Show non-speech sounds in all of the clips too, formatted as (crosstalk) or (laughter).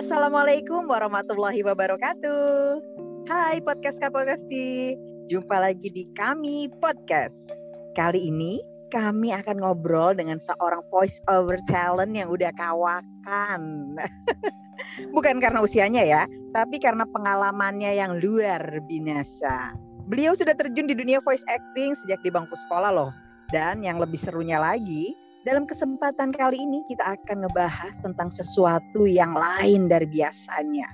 Assalamualaikum warahmatullahi wabarakatuh. Hai podcast Kapolkasti, jumpa lagi di kami podcast. Kali ini kami akan ngobrol dengan seorang voice over talent yang udah kawakan. (laughs) Bukan karena usianya ya, tapi karena pengalamannya yang luar binasa. Beliau sudah terjun di dunia voice acting sejak di bangku sekolah loh. Dan yang lebih serunya lagi, dalam kesempatan kali ini kita akan ngebahas tentang sesuatu yang lain dari biasanya.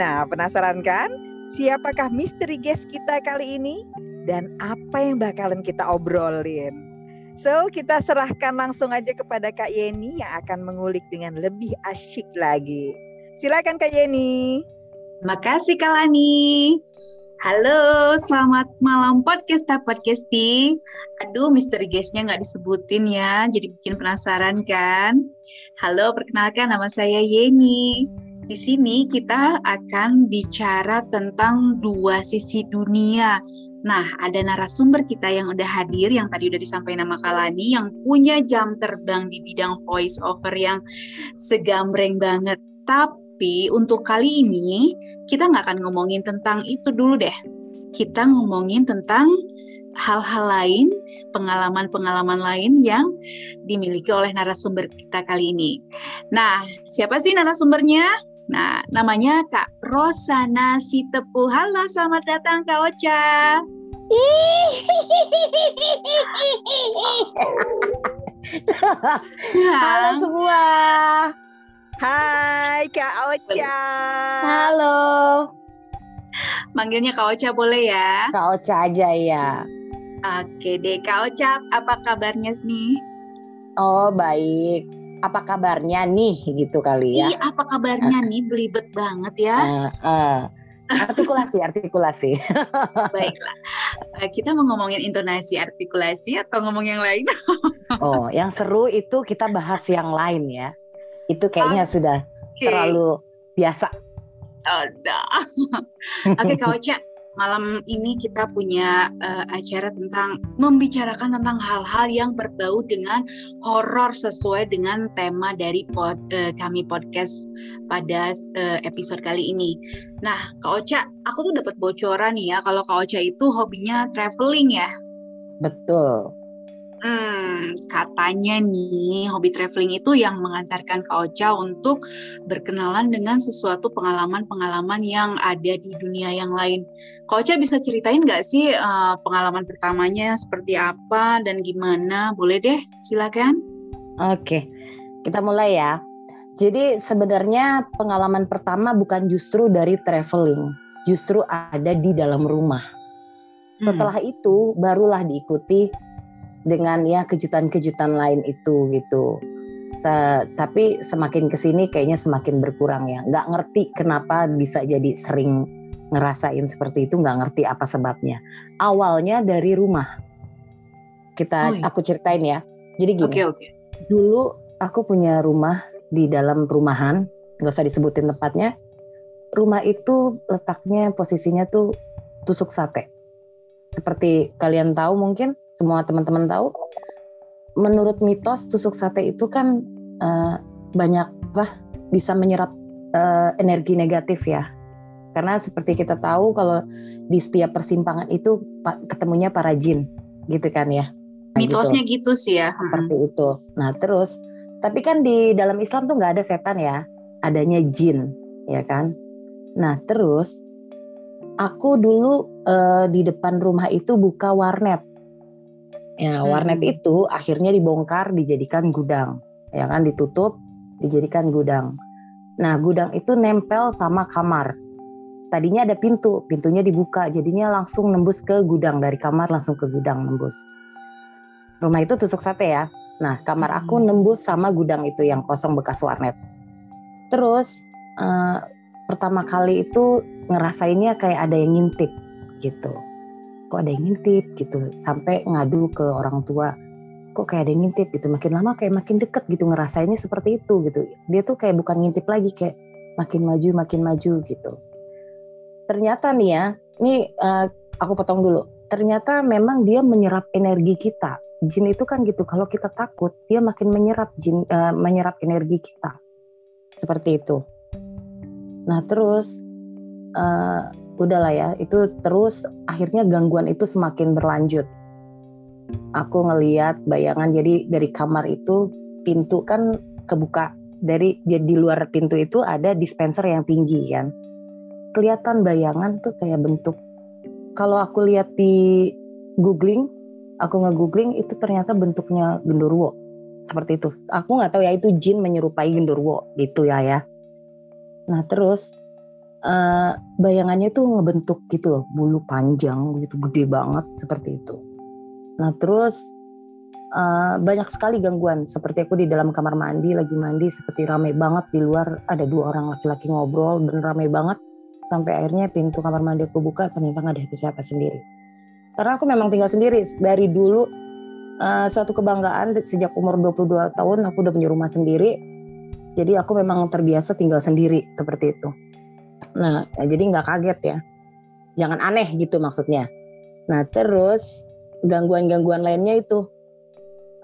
Nah, penasaran kan? Siapakah misteri guest kita kali ini? Dan apa yang bakalan kita obrolin? So, kita serahkan langsung aja kepada Kak Yeni yang akan mengulik dengan lebih asyik lagi. Silakan Kak Yeni. Makasih Kak Lani. Halo, selamat malam podcast Podcasti. Aduh, misteri guestnya nggak disebutin ya, jadi bikin penasaran kan? Halo, perkenalkan nama saya Yeni. Di sini kita akan bicara tentang dua sisi dunia. Nah, ada narasumber kita yang udah hadir, yang tadi udah disampaikan nama Kalani, yang punya jam terbang di bidang voice over yang segambreng banget. Tapi untuk kali ini, kita nggak akan ngomongin tentang itu dulu deh. Kita ngomongin tentang hal-hal lain, pengalaman-pengalaman lain yang dimiliki oleh narasumber kita kali ini. Nah, siapa sih narasumbernya? Nah, namanya Kak Rosana Sitepu. Halo, selamat datang Kak Ocha. Halo semua. Hai Kak Ocha. Halo. Manggilnya Kak Ocha boleh ya? Kak Ocha aja ya. Oke deh Kak Ocha, apa kabarnya nih? Oh baik. Apa kabarnya nih gitu kali ya? Iya, apa kabarnya (laughs) nih? Belibet banget ya. Uh, uh. Artikulasi, artikulasi. (laughs) Baiklah. Kita mau ngomongin intonasi artikulasi atau ngomong yang lain? (laughs) oh, yang seru itu kita bahas yang lain ya itu kayaknya okay. sudah terlalu biasa. Ada. (laughs) Oke, okay, Kak Ocha, malam ini kita punya uh, acara tentang membicarakan tentang hal-hal yang berbau dengan horor sesuai dengan tema dari pod, uh, kami podcast pada uh, episode kali ini. Nah, Kak Ocha, aku tuh dapat bocoran nih ya kalau Kak Ocha itu hobinya traveling ya. Betul. Hmm, katanya nih hobi traveling itu yang mengantarkan Kak Ocha untuk berkenalan dengan sesuatu pengalaman-pengalaman yang ada di dunia yang lain. Kak Ocha bisa ceritain nggak sih uh, pengalaman pertamanya seperti apa dan gimana? Boleh deh, silakan. Oke, kita mulai ya. Jadi sebenarnya pengalaman pertama bukan justru dari traveling, justru ada di dalam rumah. Hmm. Setelah hmm. itu barulah diikuti dengan ya kejutan-kejutan lain itu gitu. Se tapi semakin ke sini kayaknya semakin berkurang ya. Nggak ngerti kenapa bisa jadi sering ngerasain seperti itu, nggak ngerti apa sebabnya. Awalnya dari rumah. Kita, oh, iya. aku ceritain ya. Jadi gini. Okay, okay. Dulu aku punya rumah di dalam perumahan, nggak usah disebutin tempatnya. Rumah itu letaknya posisinya tuh tusuk sate. Seperti kalian tahu mungkin semua teman-teman tahu, menurut mitos tusuk sate itu kan uh, banyak apa bisa menyerap uh, energi negatif ya. Karena seperti kita tahu kalau di setiap persimpangan itu ketemunya para jin, gitu kan ya. Nah, Mitosnya gitu. gitu sih ya. Seperti hmm. itu. Nah terus, tapi kan di dalam Islam tuh nggak ada setan ya, adanya jin, ya kan. Nah terus, aku dulu uh, di depan rumah itu buka warnet Ya, hmm. warnet itu akhirnya dibongkar dijadikan gudang. Ya kan ditutup dijadikan gudang. Nah, gudang itu nempel sama kamar. Tadinya ada pintu, pintunya dibuka, jadinya langsung nembus ke gudang dari kamar langsung ke gudang nembus. Rumah itu tusuk sate ya. Nah, kamar aku hmm. nembus sama gudang itu yang kosong bekas warnet. Terus uh, pertama kali itu ngerasainnya kayak ada yang ngintip gitu. Kok ada yang ngintip gitu sampai ngadu ke orang tua kok kayak ada yang ngintip gitu? Makin lama kayak makin deket gitu ngerasainnya seperti itu gitu. Dia tuh kayak bukan ngintip lagi kayak makin maju makin maju gitu. Ternyata nih ya ini uh, aku potong dulu. Ternyata memang dia menyerap energi kita. Jin itu kan gitu kalau kita takut dia makin menyerap jin uh, menyerap energi kita. Seperti itu. Nah terus uh, udahlah ya itu terus akhirnya gangguan itu semakin berlanjut. Aku ngeliat bayangan jadi dari kamar itu pintu kan kebuka dari jadi di luar pintu itu ada dispenser yang tinggi kan. Kelihatan bayangan tuh kayak bentuk. Kalau aku lihat di googling, aku nge-googling itu ternyata bentuknya genderuwo seperti itu. Aku nggak tahu ya itu jin menyerupai genderuwo gitu ya ya. Nah terus uh, bayangannya tuh ngebentuk gitu loh, bulu panjang gitu gede banget seperti itu. Nah terus uh, banyak sekali gangguan seperti aku di dalam kamar mandi lagi mandi seperti rame banget di luar ada dua orang laki-laki ngobrol dan rame banget sampai akhirnya pintu kamar mandi aku buka ternyata nggak ada siapa sendiri. Karena aku memang tinggal sendiri dari dulu uh, suatu kebanggaan sejak umur 22 tahun aku udah punya rumah sendiri. Jadi aku memang terbiasa tinggal sendiri seperti itu. Nah, ya jadi nggak kaget ya. Jangan aneh gitu maksudnya. Nah, terus gangguan-gangguan lainnya itu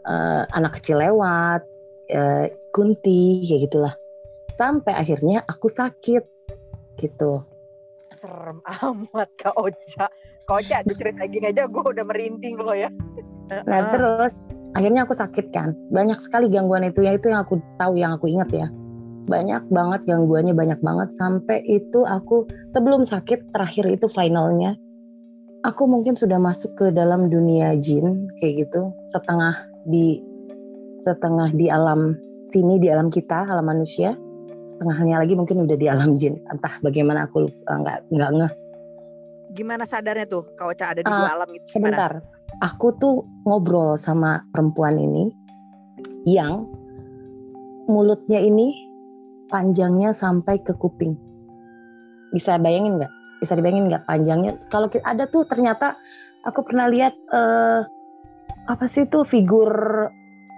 uh, anak kecil lewat, uh, kunti kayak gitulah. Sampai akhirnya aku sakit gitu. Serem amat Kak Ocha. Kak Ocha cerita gini aja gue udah merinding loh ya. Nah, terus akhirnya aku sakit kan. Banyak sekali gangguan itu ya itu yang aku tahu yang aku ingat ya banyak banget gangguannya banyak banget. Sampai itu aku sebelum sakit terakhir itu finalnya aku mungkin sudah masuk ke dalam dunia jin kayak gitu. Setengah di setengah di alam sini di alam kita alam manusia. Setengahnya lagi mungkin udah di alam jin. Entah bagaimana aku nggak nggak ngeh. Gimana sadarnya tuh kau ada di uh, dua alam itu sebentar. Aku tuh ngobrol sama perempuan ini yang mulutnya ini panjangnya sampai ke kuping. Bisa bayangin nggak? Bisa dibayangin nggak panjangnya? Kalau ada tuh ternyata aku pernah lihat uh, apa sih tuh figur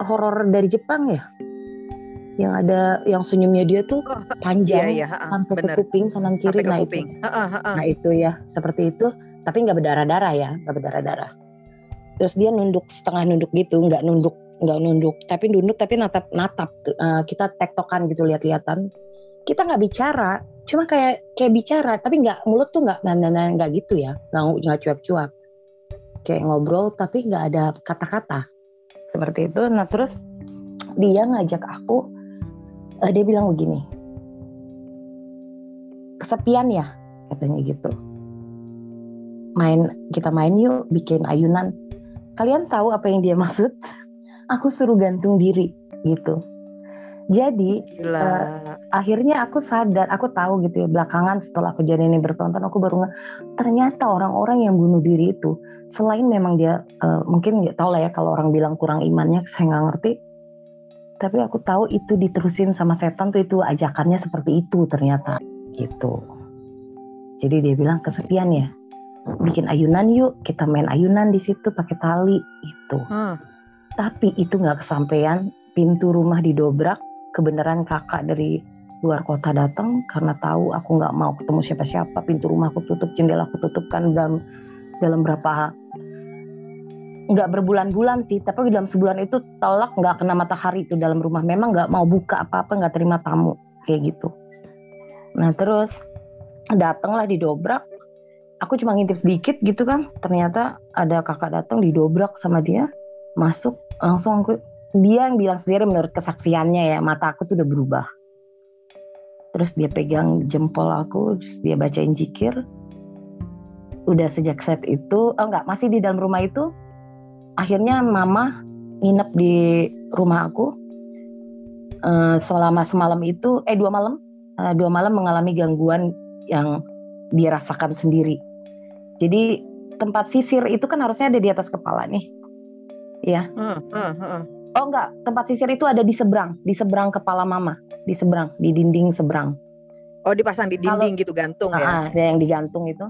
horor dari Jepang ya? Yang ada yang senyumnya dia tuh oh, panjang iya, iya, sampai bener. ke kuping kanan kiri. Nah itu, nah itu ya seperti itu. Tapi nggak berdarah-darah ya, nggak berdarah-darah. Terus dia nunduk setengah nunduk gitu, nggak nunduk nggak nunduk tapi nunduk tapi natap natap uh, kita tektokan gitu lihat-lihatan. Kita nggak bicara cuma kayak kayak bicara tapi nggak mulut tuh nggak nggak nggak gitu ya. Nggak nggak cuap-cuap. Kayak ngobrol tapi nggak ada kata-kata. Seperti itu. Nah terus dia ngajak aku uh, dia bilang begini. Kesepian ya katanya gitu. Main kita main yuk bikin ayunan. Kalian tahu apa yang dia (laughs) maksud aku suruh gantung diri gitu. Jadi uh, akhirnya aku sadar, aku tahu gitu ya belakangan setelah kejadian ini bertonton aku baru nge, ternyata orang-orang yang bunuh diri itu selain memang dia uh, mungkin nggak tahu lah ya kalau orang bilang kurang imannya saya nggak ngerti. Tapi aku tahu itu diterusin sama setan tuh itu ajakannya seperti itu ternyata gitu. Jadi dia bilang kesepian ya, bikin ayunan yuk, kita main ayunan di situ pakai tali itu. Hmm tapi itu nggak kesampaian, pintu rumah didobrak, kebenaran kakak dari luar kota datang. Karena tahu aku nggak mau ketemu siapa-siapa, pintu rumah aku tutup, jendela aku tutup kan dalam dalam berapa nggak berbulan-bulan sih, tapi dalam sebulan itu telak nggak kena matahari itu dalam rumah. Memang nggak mau buka apa-apa, nggak terima tamu. Kayak gitu. Nah terus datanglah didobrak. Aku cuma ngintip sedikit gitu kan, ternyata ada kakak datang didobrak sama dia masuk langsung aku dia yang bilang sendiri menurut kesaksiannya ya mata aku tuh udah berubah. Terus dia pegang jempol aku terus dia bacain jikir. Udah sejak saat itu oh enggak masih di dalam rumah itu akhirnya mama nginep di rumah aku. Uh, selama semalam itu eh dua malam uh, dua malam mengalami gangguan yang dia rasakan sendiri. Jadi tempat sisir itu kan harusnya ada di atas kepala nih ya. Uh, uh, uh. Oh enggak, tempat sisir itu ada di seberang, di seberang kepala mama, di seberang, di dinding seberang. Oh dipasang di dinding Kalau, gitu gantung uh, ya? Ada yang digantung itu.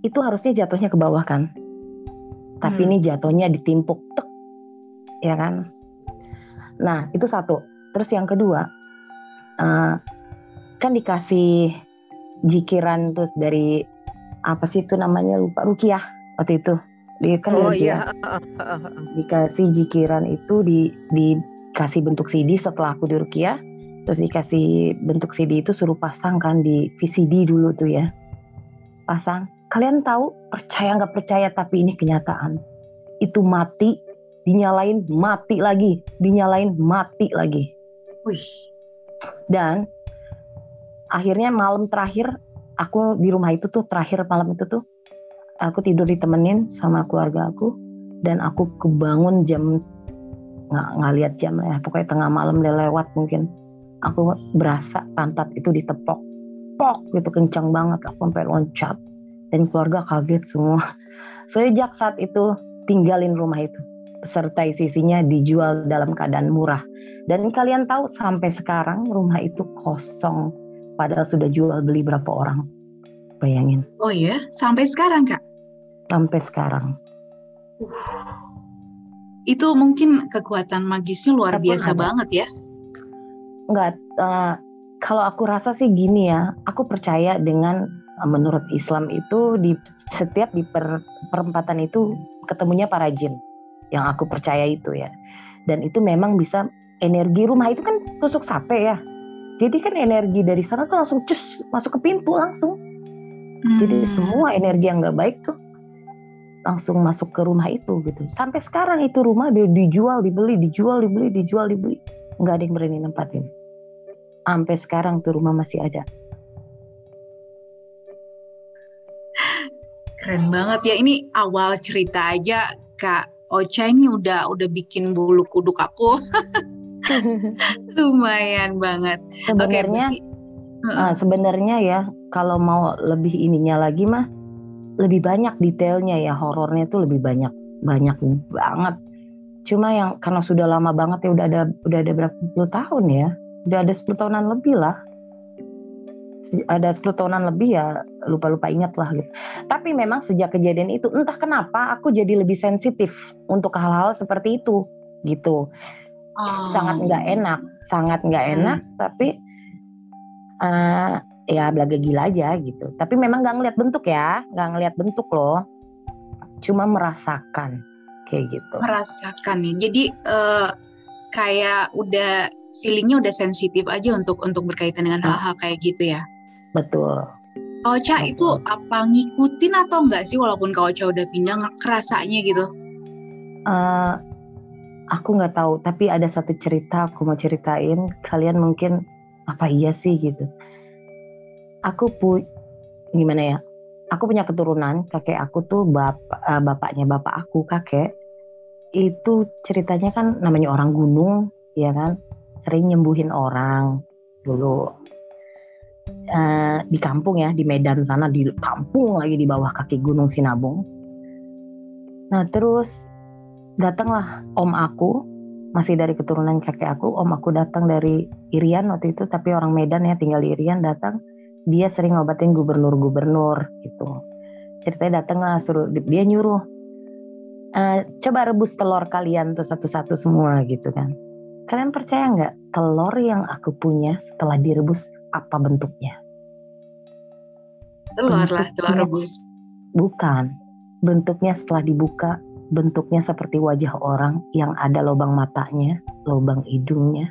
Itu harusnya jatuhnya ke bawah kan. Tapi hmm. ini jatuhnya ditimpuk, tek, ya kan? Nah itu satu. Terus yang kedua, uh, kan dikasih jikiran terus dari apa sih itu namanya lupa rukiah waktu itu dia kan oh, iya. dikasih jikiran itu di dikasih bentuk CD setelah aku di Rukia terus dikasih bentuk CD itu suruh pasang kan di VCD dulu tuh ya. Pasang. Kalian tahu percaya nggak percaya tapi ini kenyataan. Itu mati dinyalain mati lagi. Dinyalain mati lagi. Wih. dan akhirnya malam terakhir aku di rumah itu tuh terakhir malam itu tuh aku tidur ditemenin sama keluarga aku dan aku kebangun jam nggak nggak jam ya pokoknya tengah malam udah lewat mungkin. Aku berasa pantat itu ditepok pok gitu kencang banget aku sampai loncat. Dan keluarga kaget semua. (laughs) Sejak saat itu tinggalin rumah itu. Beserta isinya dijual dalam keadaan murah. Dan kalian tahu sampai sekarang rumah itu kosong. Padahal sudah jual beli berapa orang. Bayangin. Oh ya, sampai sekarang kak. Sampai sekarang Itu mungkin kekuatan magisnya luar Apa pun biasa ada. banget ya. nggak eh, kalau aku rasa sih gini ya aku percaya dengan eh, menurut Islam itu di setiap di per- perempatan itu ketemunya para jin yang aku percaya itu ya dan itu memang bisa energi rumah itu kan tusuk sate ya jadi kan energi dari sana tuh langsung cus masuk ke pintu langsung jadi Hmm. semua energi yang nggak baik tuh langsung masuk ke rumah itu gitu sampai sekarang itu rumah dia dijual dibeli dijual dibeli dijual dibeli nggak ada yang berani nempatin sampai sekarang tuh rumah masih ada Keren banget ya. Ini awal cerita aja Kak Ocha ini udah udah bikin bulu kuduk aku. (laughs) Lumayan banget. Oke, sebenarnya berarti- ah, sebenarnya ya kalau mau lebih ininya lagi mah lebih banyak detailnya ya horornya tuh lebih banyak banyak banget cuma yang karena sudah lama banget ya udah ada udah ada berapa puluh tahun ya udah ada 10 tahunan lebih lah ada 10 tahunan lebih ya lupa-lupa ingat lah gitu tapi memang sejak kejadian itu entah kenapa aku jadi lebih sensitif untuk hal-hal seperti itu gitu Oh. sangat nggak enak, sangat nggak Hmm. enak, tapi eh ya belaga gila aja gitu. Tapi memang nggak ngeliat bentuk ya, nggak ngeliat bentuk loh, cuma merasakan kayak gitu. merasakan ya. Jadi eh, kayak udah feelingnya udah sensitif aja untuk untuk berkaitan dengan Ah. hal-hal kayak gitu ya. Betul. Kak Ocha Betul. itu apa ngikutin atau enggak sih walaupun Kak Ocha udah pindah kerasanya gitu? Eh aku nggak tahu, tapi ada satu cerita aku mau ceritain. Kalian mungkin apa iya sih gitu. Aku pu gimana ya? Aku punya keturunan kakek aku tuh bapak eh, bapaknya bapak aku kakek. Itu ceritanya kan namanya orang gunung ya kan? Sering nyembuhin orang dulu. Eh, di kampung ya di Medan sana di kampung lagi di bawah kaki Gunung Sinabung. Nah terus datanglah om aku masih dari keturunan kakek aku. Om aku datang dari Irian waktu itu tapi orang Medan ya tinggal di Irian datang dia sering ngobatin gubernur-gubernur gitu ceritanya datanglah suruh dia nyuruh "Eh, coba rebus telur kalian tuh satu-satu semua gitu kan kalian percaya nggak telur yang aku punya setelah direbus apa bentuknya Telur lah, telur rebus. Bukan. Bentuknya setelah dibuka, bentuknya seperti wajah orang yang ada lubang matanya, lubang hidungnya,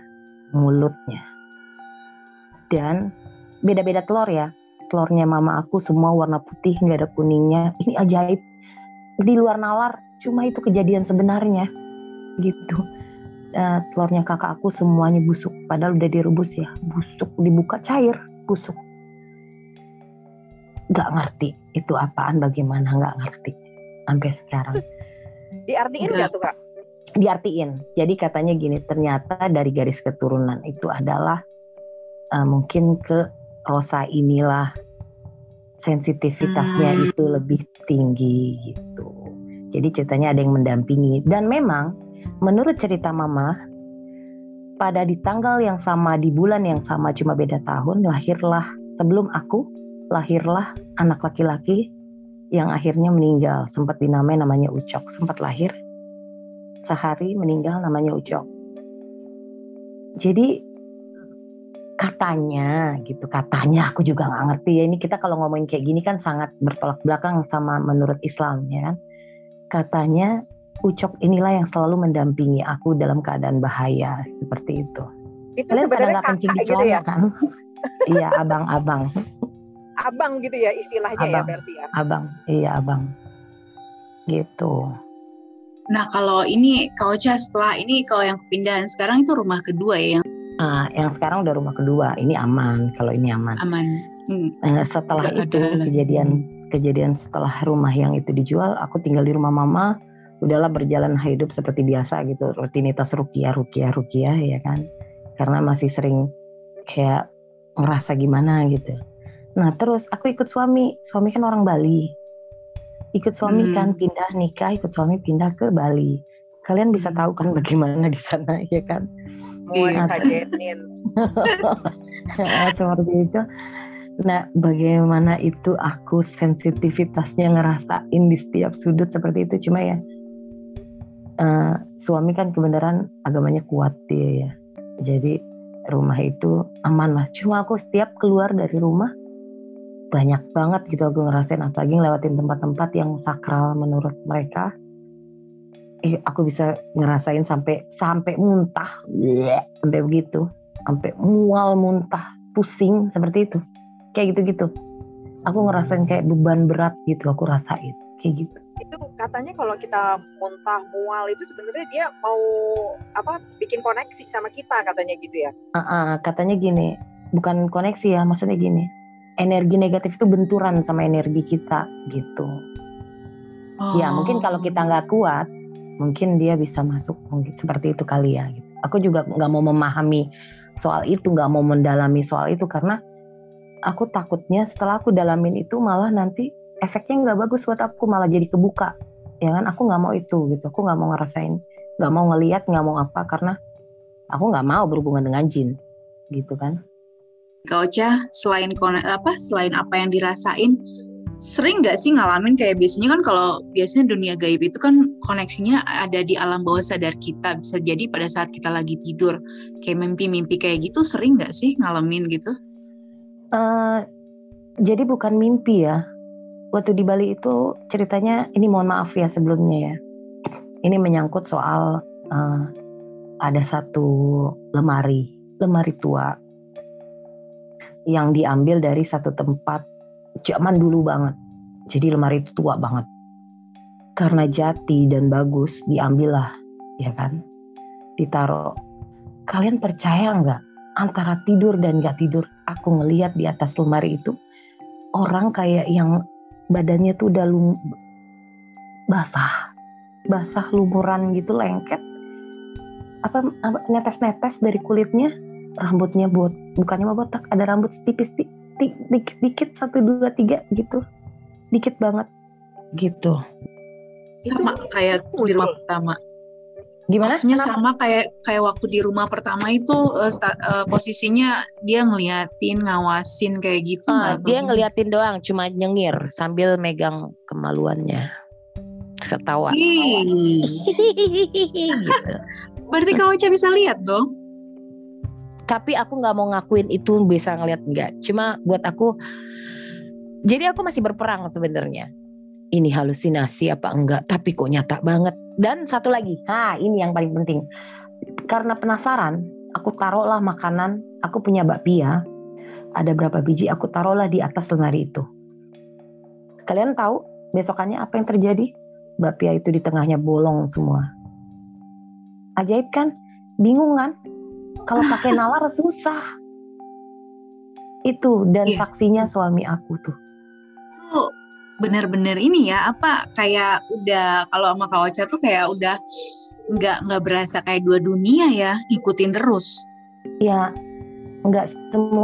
mulutnya. Dan beda-beda telur ya. Telurnya mama aku semua warna putih, nggak ada kuningnya. Ini ajaib. Di luar nalar, cuma itu kejadian sebenarnya. Gitu. Eh, telurnya kakak aku semuanya busuk. Padahal udah direbus ya. Busuk, dibuka cair, busuk nggak ngerti itu apaan bagaimana nggak ngerti sampai sekarang Diartiin nggak tuh kak? diartiin jadi katanya gini ternyata dari garis keturunan itu adalah eh, mungkin ke Rosa inilah sensitivitasnya Hmm. itu lebih tinggi gitu. Jadi ceritanya ada yang mendampingi. Dan memang menurut cerita mama pada di tanggal yang sama di bulan yang sama cuma beda tahun lahirlah sebelum aku lahirlah anak laki-laki yang akhirnya meninggal. Sempat dinamai namanya Ucok. Sempat lahir sehari meninggal namanya Ucok. Jadi katanya gitu. Katanya aku juga nggak ngerti ya. Ini kita kalau ngomongin kayak gini kan sangat bertolak belakang sama menurut Islam ya kan? Katanya Ucok inilah yang selalu mendampingi aku dalam keadaan bahaya. Seperti itu. Itu Kalian sebenarnya kencing kakak gitu ya, kan? (laughs) iya abang-abang, abang gitu ya istilahnya ya Abang. berarti ya. abang, iya abang, gitu. Nah kalau ini Ocha setelah ini kalau yang kepindahan sekarang itu rumah kedua ya yang Ah, yang sekarang udah rumah kedua, ini aman. Kalau ini aman. aman. Hmm. Eh, setelah Nggak itu ada kejadian kejadian setelah rumah yang itu dijual, aku tinggal di rumah mama. Udahlah berjalan hidup seperti biasa gitu, rutinitas rukiah, rukiah, rukiah ya kan. Karena masih sering kayak ngerasa gimana gitu. Nah terus aku ikut suami, suami kan orang Bali. Ikut suami Hmm. kan pindah nikah, ikut suami pindah ke Bali. Kalian bisa Hmm. tahu kan bagaimana di sana ya kan. Iya. disajenin. (laughs) seperti itu. Nah, bagaimana itu aku sensitivitasnya ngerasain di setiap sudut seperti itu. Cuma ya, eh, suami kan kebenaran agamanya kuat dia ya. Jadi rumah itu aman lah. Cuma aku setiap keluar dari rumah banyak banget gitu aku ngerasain apalagi ngelewatin tempat-tempat yang sakral menurut mereka. Eh, aku bisa ngerasain sampai sampai muntah, Bleh, sampai begitu. Sampai mual muntah pusing seperti itu. Kayak gitu-gitu. Aku ngerasain kayak beban berat gitu aku rasain. Kayak gitu. Itu katanya kalau kita muntah mual itu sebenarnya dia mau apa bikin koneksi sama kita katanya gitu ya. Ah, ah, katanya gini. Bukan koneksi ya maksudnya gini. Energi negatif itu benturan sama energi kita gitu. Ya mungkin kalau kita nggak kuat mungkin dia bisa masuk mungkin seperti itu kali ya gitu. aku juga nggak mau memahami soal itu nggak mau mendalami soal itu karena aku takutnya setelah aku dalamin itu malah nanti efeknya nggak bagus buat aku malah jadi kebuka. Ya kan? Aku nggak mau itu gitu. Aku nggak mau ngerasain nggak mau ngelihat nggak mau apa karena aku nggak mau berhubungan dengan jin gitu kan? Kak Ocha selain apa selain apa yang dirasain sering nggak sih ngalamin kayak biasanya kan kalau biasanya dunia gaib itu kan koneksinya ada di alam bawah sadar kita bisa jadi pada saat kita lagi tidur kayak mimpi-mimpi kayak gitu sering nggak sih ngalamin gitu? Eh, jadi bukan mimpi ya. Waktu di Bali itu ceritanya ini mohon maaf ya sebelumnya ya. Ini menyangkut soal eh, ada satu lemari lemari tua yang diambil dari satu tempat zaman dulu banget. Jadi lemari itu tua banget. Karena jati dan bagus diambillah ya kan? Ditaruh. Kalian percaya nggak? Antara tidur dan nggak tidur aku ngelihat di atas lemari itu orang kayak yang badannya tuh udah lum basah. Basah lumuran gitu lengket. Apa, netes-netes dari kulitnya. Rambutnya buat bukannya botak ada rambut tipis di- di- dikit dikit satu dua tiga gitu. Dikit banget. Gitu. Sama kayak di rumah pertama. Gimana? Maksudnya Kenapa? sama kayak kayak waktu di rumah pertama itu eh, sta- eh, posisinya dia ngeliatin ngawasin kayak gitu Ah, nggak? dia ngeliatin doang cuma nyengir sambil megang kemaluannya. Ketawa. (laughs) Gitu. Berarti Ocha bisa lihat dong tapi aku nggak mau ngakuin itu bisa ngeliat nggak. Cuma buat aku jadi aku masih berperang sebenarnya. Ini halusinasi apa enggak? Tapi kok nyata banget. Dan satu lagi ha ini yang paling penting. Karena penasaran aku taruhlah makanan aku punya bakpia. Ada berapa biji aku taruhlah di atas lemari itu. Kalian tahu besokannya apa yang terjadi? Bakpia itu di tengahnya bolong semua. Ajaib kan? Bingung kan kalau pakai nalar susah. Itu dan Iya. saksinya suami aku tuh. Tuh bener-bener ini ya apa kayak udah kalau sama Kak Ocha tuh kayak udah nggak nggak berasa kayak dua dunia ya ikutin terus. Ya nggak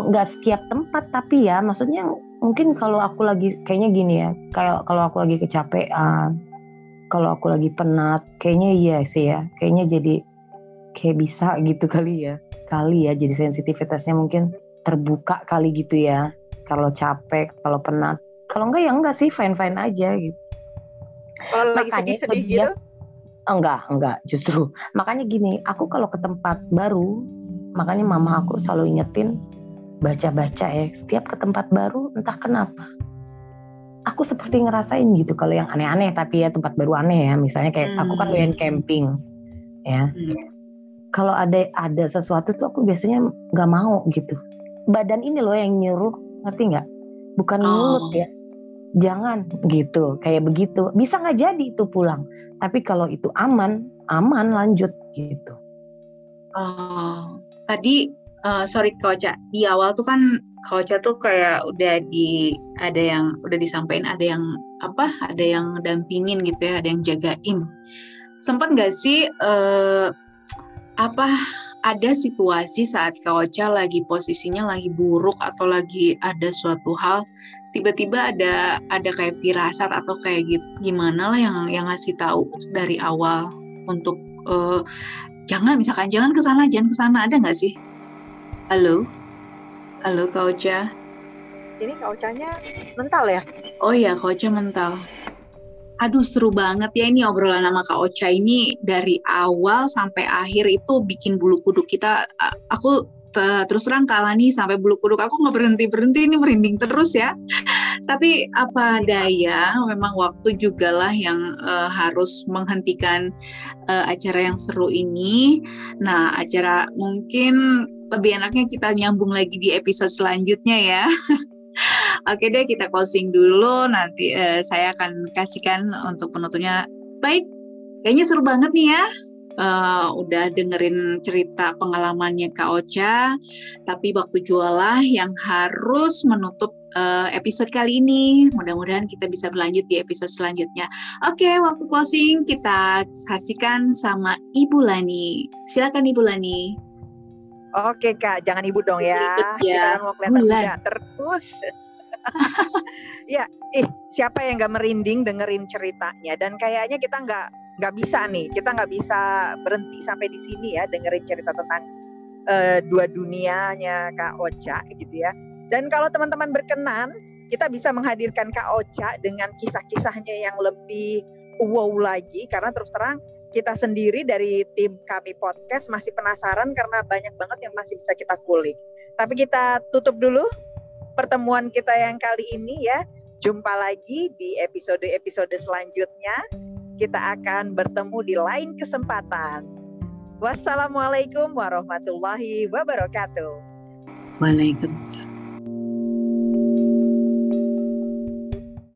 nggak setiap tempat tapi ya maksudnya mungkin kalau aku lagi kayaknya gini ya kayak kalau aku lagi kecapean kalau aku lagi penat kayaknya iya sih ya kayaknya jadi kayak bisa gitu (laughs) kali ya kali ya jadi sensitivitasnya mungkin terbuka kali gitu ya kalau capek kalau penat kalau enggak ya enggak sih fine fine aja gitu Kalau lagi Makanya sedih-sedih itu dia- gitu, Enggak, enggak, justru. Makanya gini, aku kalau ke tempat baru, makanya mama aku selalu ingetin baca-baca ya. Setiap ke tempat baru, entah kenapa. Aku seperti ngerasain gitu kalau yang aneh-aneh, tapi ya tempat baru aneh ya. Misalnya kayak aku kan Hmm. doyan camping, ya. Hmm. Kalau ada ada sesuatu tuh aku biasanya nggak mau gitu. Badan ini loh yang nyuruh, ngerti nggak? Bukan Oh. mulut ya. Jangan gitu, kayak begitu. Bisa nggak jadi itu pulang. Tapi kalau itu aman, aman lanjut gitu. Oh, tadi eh, sorry Kak Ocha, di awal tuh kan Kak Ocha tuh kayak udah di ada yang udah disampaikan ada yang apa? Ada yang dampingin gitu ya, ada yang jagain. Sempat nggak sih eh, apa ada situasi saat Kak Ocha lagi posisinya lagi buruk atau lagi ada suatu hal tiba-tiba ada ada kayak firasat atau kayak gitu gimana lah yang yang ngasih tahu dari awal untuk eh, jangan misalkan jangan ke sana jangan ke sana ada nggak sih? Halo? Halo Kak Ocha Ini kaucanya mental ya? oh iya Kak Ocha mental aduh seru banget ya ini obrolan sama Kak Ocha. Ini dari awal sampai akhir itu bikin bulu kuduk kita aku te- terus terang kalah nih sampai bulu kuduk. Aku nggak berhenti berhenti ini merinding terus ya. (laughs) Tapi apa daya memang waktu juga lah yang eh, harus menghentikan eh, acara yang seru ini. Nah acara mungkin lebih enaknya kita nyambung lagi di episode selanjutnya ya (laughs) Oke deh kita closing dulu nanti eh, saya akan kasihkan untuk penutupnya. Baik, kayaknya seru banget nih ya. Eh, udah dengerin cerita pengalamannya Kak Ocha, tapi waktu jualah yang harus menutup eh, episode kali ini. Mudah-mudahan kita bisa berlanjut di episode selanjutnya. Oke, waktu closing kita saksikan sama Ibu Lani. Silakan Ibu Lani. Oke kak, jangan ibu dong ya. Ya. Kita kan mau kelihatan Bulan. terus. (laughs) ya, ih siapa yang nggak merinding dengerin ceritanya? Dan kayaknya kita nggak nggak bisa nih, kita nggak bisa berhenti sampai di sini ya dengerin cerita tentang eh, dua dunianya Kak Ocha gitu ya. Dan kalau teman-teman berkenan, kita bisa menghadirkan Kak Ocha dengan kisah-kisahnya yang lebih wow lagi karena terus terang kita sendiri dari tim kami podcast masih penasaran karena banyak banget yang masih bisa kita kulik. Tapi kita tutup dulu pertemuan kita yang kali ini ya. Jumpa lagi di episode-episode selanjutnya. Kita akan bertemu di lain kesempatan. Wassalamualaikum warahmatullahi wabarakatuh. Waalaikumsalam.